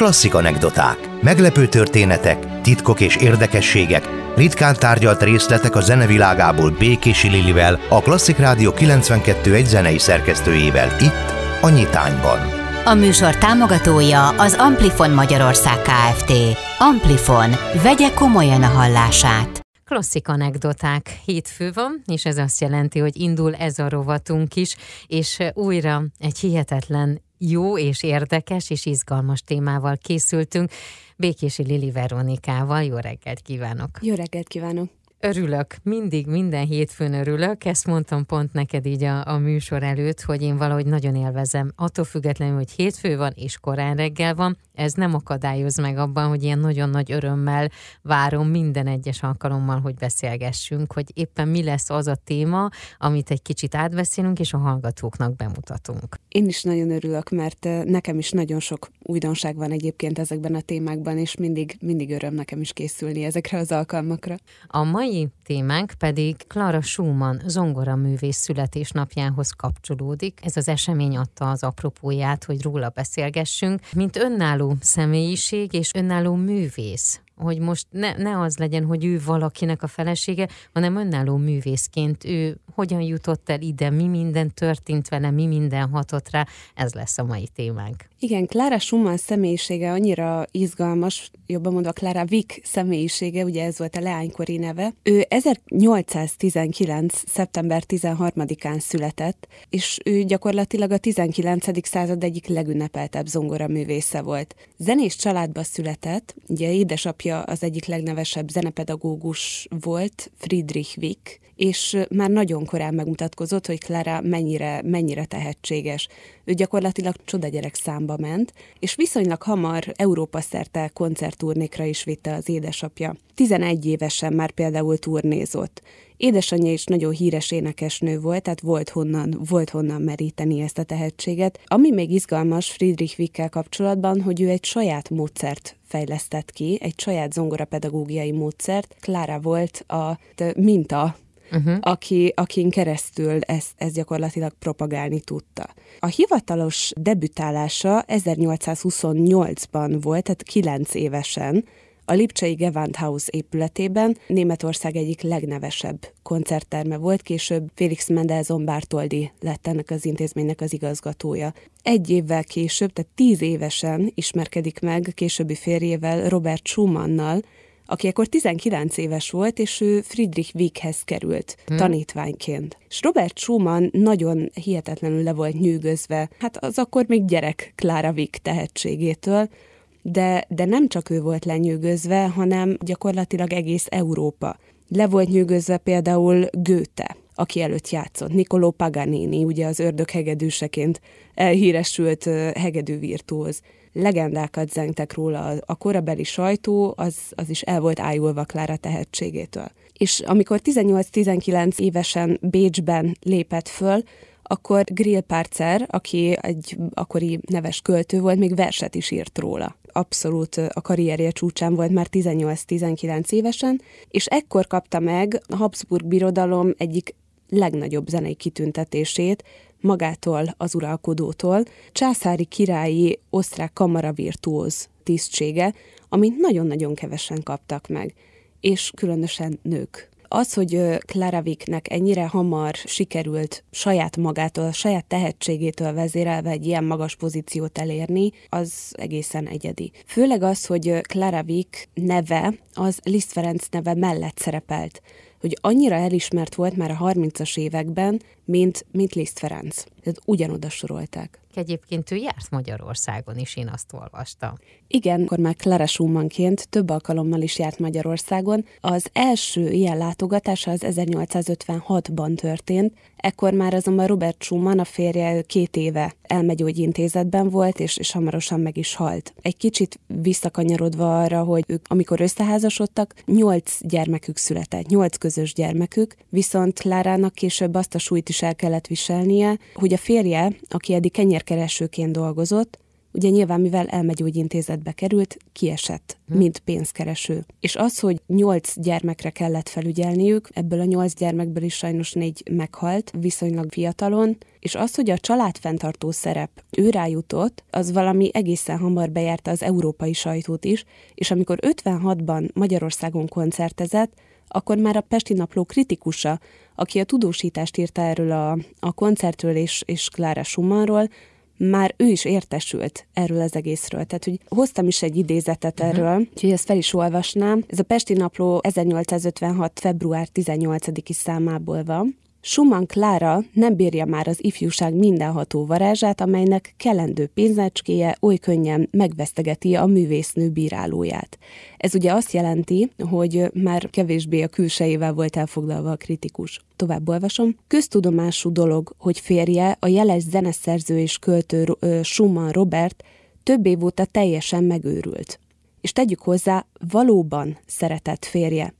Klasszik anekdoták, meglepő történetek, titkok és érdekességek, ritkán tárgyalt részletek a zenevilágából Békési Lilivel, a Klasszik Rádió 92 zenei szerkesztőjével itt, a Nyitányban. A műsor támogatója az Amplifon Magyarország Kft. Amplifon, vegye komolyan a hallását. Klasszik anekdoták hétfő van, és ez azt jelenti, hogy indul ez a rovatunk is, és újra egy hihetetlen jó és érdekes és izgalmas témával készültünk. Békési Lili Veronikával. Jó reggelt kívánok! Jó reggelt kívánok! Örülök, mindig, minden hétfőn örülök. Ezt mondtam pont neked így a, a műsor előtt, hogy én valahogy nagyon élvezem. Attól függetlenül, hogy hétfő van és korán reggel van, ez nem akadályoz meg abban, hogy ilyen nagyon nagy örömmel várom minden egyes alkalommal, hogy beszélgessünk, hogy éppen mi lesz az a téma, amit egy kicsit átbeszélünk, és a hallgatóknak bemutatunk. Én is nagyon örülök, mert nekem is nagyon sok újdonság van egyébként ezekben a témákban, és mindig, mindig öröm nekem is készülni ezekre az alkalmakra. A mai témánk pedig Clara Schumann zongoraművész születésnapjához kapcsolódik. Ez az esemény adta az apropóját, hogy róla beszélgessünk, mint önálló személyiség és önálló művész hogy most ne, ne az legyen, hogy ő valakinek a felesége, hanem önálló művészként ő hogyan jutott el ide, mi minden történt vele, mi minden hatott rá, ez lesz a mai témánk. Igen, Clara Schumann személyisége annyira izgalmas, jobban mondva Clara Wick személyisége, ugye ez volt a leánykori neve. Ő 1819. szeptember 13-án született, és ő gyakorlatilag a 19. század egyik legünnepeltebb zongoraművésze volt. Zenés családba született, ugye édesapja az egyik legnevesebb zenepedagógus volt, Friedrich Wick, és már nagyon korán megmutatkozott, hogy Clara mennyire, mennyire tehetséges. Ő gyakorlatilag csodagyerek számba ment, és viszonylag hamar Európa szerte koncertturnékra is vitte az édesapja. 11 évesen már például turnézott. Édesanyja is nagyon híres énekesnő volt, tehát volt honnan, volt honnan meríteni ezt a tehetséget. Ami még izgalmas Friedrich Wickkel kapcsolatban, hogy ő egy saját módszert fejlesztett ki, egy saját zongorapedagógiai módszert. Klára volt a minta uh-huh. aki, akin keresztül ezt, ezt gyakorlatilag propagálni tudta. A hivatalos debütálása 1828-ban volt, tehát 9 évesen, a Lipcsei Gewandhaus épületében Németország egyik legnevesebb koncertterme volt, később Felix Mendelssohn Bartoldi lett ennek az intézménynek az igazgatója. Egy évvel később, tehát tíz évesen ismerkedik meg későbbi férjével Robert Schumannal, aki akkor 19 éves volt, és ő Friedrich Wickhez került hmm. tanítványként. És Robert Schumann nagyon hihetetlenül le volt nyűgözve, hát az akkor még gyerek Clara Wick tehetségétől, de, de nem csak ő volt lenyűgözve, hanem gyakorlatilag egész Európa. Le volt nyűgözve például Goethe, aki előtt játszott, Niccolò Paganini, ugye az ördög hegedűseként elhíresült hegedű virtuóz legendákat zengtek róla, a korabeli sajtó az, az is el volt ájulva Klára tehetségétől. És amikor 18-19 évesen Bécsben lépett föl, akkor Grill Parzer, aki egy akkori neves költő volt, még verset is írt róla. Abszolút a karrierje csúcsán volt már 18-19 évesen, és ekkor kapta meg a Habsburg birodalom egyik legnagyobb zenei kitüntetését, magától az uralkodótól, császári királyi osztrák kamaravirtuóz tisztsége, amit nagyon-nagyon kevesen kaptak meg, és különösen nők. Az, hogy Clara Wicknek ennyire hamar sikerült saját magától, saját tehetségétől vezérelve egy ilyen magas pozíciót elérni, az egészen egyedi. Főleg az, hogy Clara Wick neve az Liszt Ferenc neve mellett szerepelt hogy annyira elismert volt már a 30-as években, mint, mint Liszt Ferenc. Tehát ugyanoda sorolták. Egyébként ő járt Magyarországon is, én azt olvastam. Igen, akkor már Clara Schumannként több alkalommal is járt Magyarországon. Az első ilyen látogatása az 1856-ban történt, ekkor már azonban Robert Schumann, a férje két éve elmegyógyintézetben volt, és, és hamarosan meg is halt. Egy kicsit visszakanyarodva arra, hogy ők, amikor összeházasodtak, nyolc gyermekük született, nyolc közös gyermekük, viszont Klárának később azt a súlyt is el kellett viselnie, hogy a férje, aki eddig kenyérkeresőként dolgozott, ugye nyilván mivel elmegyógyintézetbe került, kiesett, hm. mint pénzkereső. És az, hogy nyolc gyermekre kellett felügyelniük, ebből a nyolc gyermekből is sajnos négy meghalt, viszonylag fiatalon, és az, hogy a családfenntartó szerep ő rájutott, az valami egészen hamar bejárta az európai sajtót is, és amikor 56-ban Magyarországon koncertezett, akkor már a Pesti Napló kritikusa, aki a tudósítást írta erről a, a koncertről és, és Klára Schumannról, már ő is értesült erről az egészről. Tehát, hogy hoztam is egy idézetet uh-huh. erről, úgyhogy ezt fel is olvasnám. Ez a Pesti Napló 1856. február 18-i számából van. Schumann Klára nem bírja már az ifjúság mindenható varázsát, amelynek kelendő pénzecskéje oly könnyen megvesztegeti a művésznő bírálóját. Ez ugye azt jelenti, hogy már kevésbé a külsejével volt elfoglalva a kritikus. Tovább olvasom. Köztudomású dolog, hogy férje, a jeles zeneszerző és költő Schumann Robert több év óta teljesen megőrült. És tegyük hozzá, valóban szeretett férje,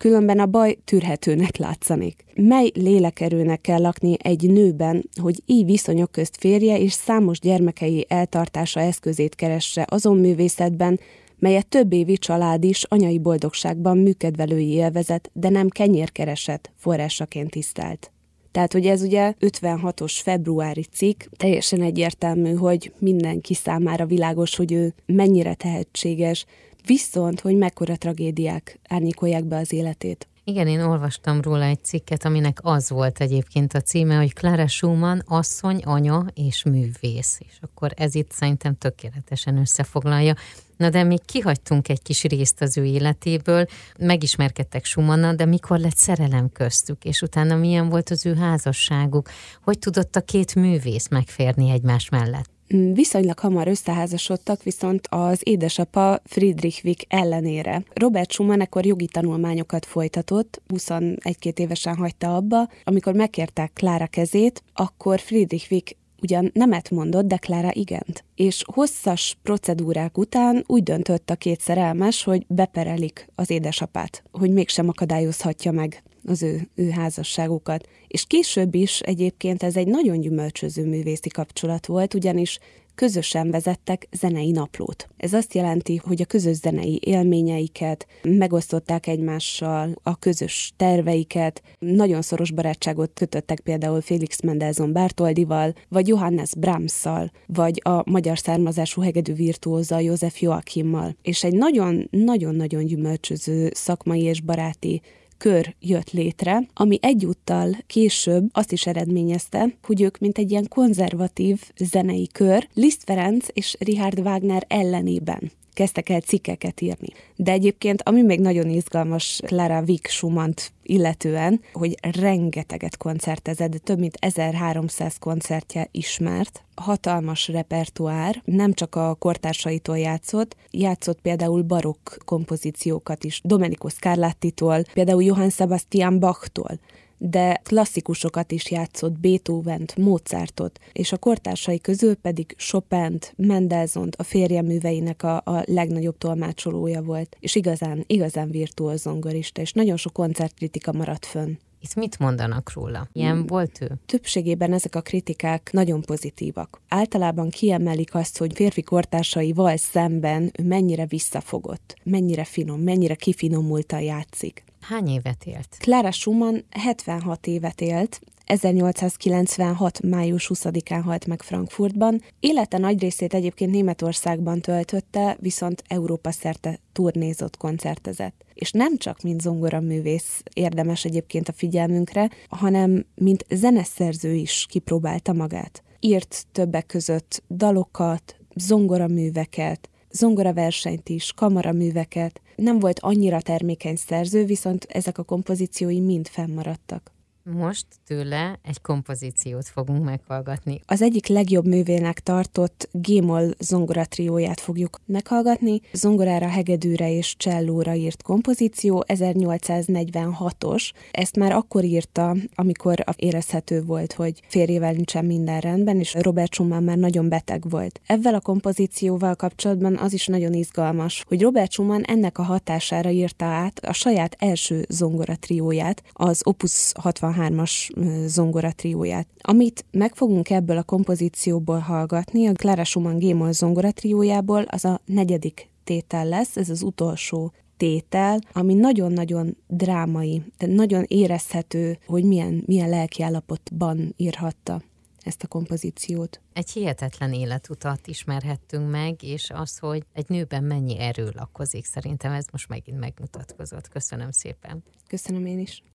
különben a baj tűrhetőnek látszanék. Mely lélekerőnek kell lakni egy nőben, hogy így viszonyok közt férje és számos gyermekei eltartása eszközét keresse azon művészetben, melyet több évi család is anyai boldogságban műkedvelői élvezet, de nem kenyérkereset forrásaként tisztelt. Tehát, hogy ez ugye 56-os februári cikk, teljesen egyértelmű, hogy mindenki számára világos, hogy ő mennyire tehetséges, viszont, hogy mekkora tragédiák árnyékolják be az életét. Igen, én olvastam róla egy cikket, aminek az volt egyébként a címe, hogy Clara Schumann, asszony, anya és művész. És akkor ez itt szerintem tökéletesen összefoglalja. Na de még kihagytunk egy kis részt az ő életéből, megismerkedtek Schumannal, de mikor lett szerelem köztük, és utána milyen volt az ő házasságuk, hogy tudott a két művész megférni egymás mellett? Mm, viszonylag hamar összeházasodtak, viszont az édesapa Friedrich Wick ellenére. Robert Schumann ekkor jogi tanulmányokat folytatott, 21-2 évesen hagyta abba. Amikor megkérták Klára kezét, akkor Friedrich Wick ugyan nemet mondott, de Klára igent. És hosszas procedúrák után úgy döntött a két szerelmes, hogy beperelik az édesapát, hogy mégsem akadályozhatja meg az ő, ő házasságukat. És később is egyébként ez egy nagyon gyümölcsöző művészi kapcsolat volt, ugyanis közösen vezettek zenei naplót. Ez azt jelenti, hogy a közös zenei élményeiket megosztották egymással, a közös terveiket, nagyon szoros barátságot kötöttek például Félix Mendelssohn Bartoldival, vagy Johannes Brahmszal, vagy a magyar származású hegedű virtuóza József Joachimmal. És egy nagyon-nagyon-nagyon gyümölcsöző szakmai és baráti kör jött létre, ami egyúttal később azt is eredményezte, hogy ők, mint egy ilyen konzervatív zenei kör, Liszt Ferenc és Richard Wagner ellenében kezdtek el cikkeket írni. De egyébként, ami még nagyon izgalmas Clara Wick schumann illetően, hogy rengeteget koncertezett, több mint 1300 koncertje ismert, hatalmas repertoár, nem csak a kortársaitól játszott, játszott például barokk kompozíciókat is, Domenico Scarlatti-tól, például Johann Sebastian Bach-tól de klasszikusokat is játszott, Beethoven-t, Mozartot, és a kortársai közül pedig Chopin-t, Mendelssohn-t, a férje műveinek a, a legnagyobb tolmácsolója volt, és igazán, igazán virtuóz zongorista, és nagyon sok koncertkritika maradt fönn. Itt mit mondanak róla? Ilyen hmm. volt ő? Többségében ezek a kritikák nagyon pozitívak. Általában kiemelik azt, hogy férfi kortársaival szemben ő mennyire visszafogott, mennyire finom, mennyire kifinomultan játszik. Hány évet élt? Clara Schumann 76 évet élt, 1896. május 20-án halt meg Frankfurtban. Élete nagy részét egyébként Németországban töltötte, viszont Európa szerte turnézott, koncertezett. És nem csak mint zongoraművész érdemes egyébként a figyelmünkre, hanem mint zeneszerző is kipróbálta magát. Írt többek között dalokat, zongoraműveket, zongoraversenyt is, kamaraműveket. Nem volt annyira termékeny szerző, viszont ezek a kompozíciói mind fennmaradtak. Most tőle egy kompozíciót fogunk meghallgatni. Az egyik legjobb művének tartott Gémol zongoratrióját fogjuk meghallgatni. Zongorára, hegedűre és csellóra írt kompozíció 1846-os. Ezt már akkor írta, amikor érezhető volt, hogy férjével nincsen minden rendben, és Robert Schumann már nagyon beteg volt. Ezzel a kompozícióval kapcsolatban az is nagyon izgalmas, hogy Robert Schumann ennek a hatására írta át a saját első zongoratrióját, az Opus 63 hármas zongoratrióját. Amit meg fogunk ebből a kompozícióból hallgatni, a Clara Schumann Gémol zongoratriójából, az a negyedik tétel lesz, ez az utolsó tétel, ami nagyon-nagyon drámai, de nagyon érezhető, hogy milyen, milyen lelkiállapotban írhatta ezt a kompozíciót. Egy hihetetlen életutat ismerhettünk meg, és az, hogy egy nőben mennyi erő lakozik, szerintem ez most megint megmutatkozott. Köszönöm szépen. Köszönöm én is.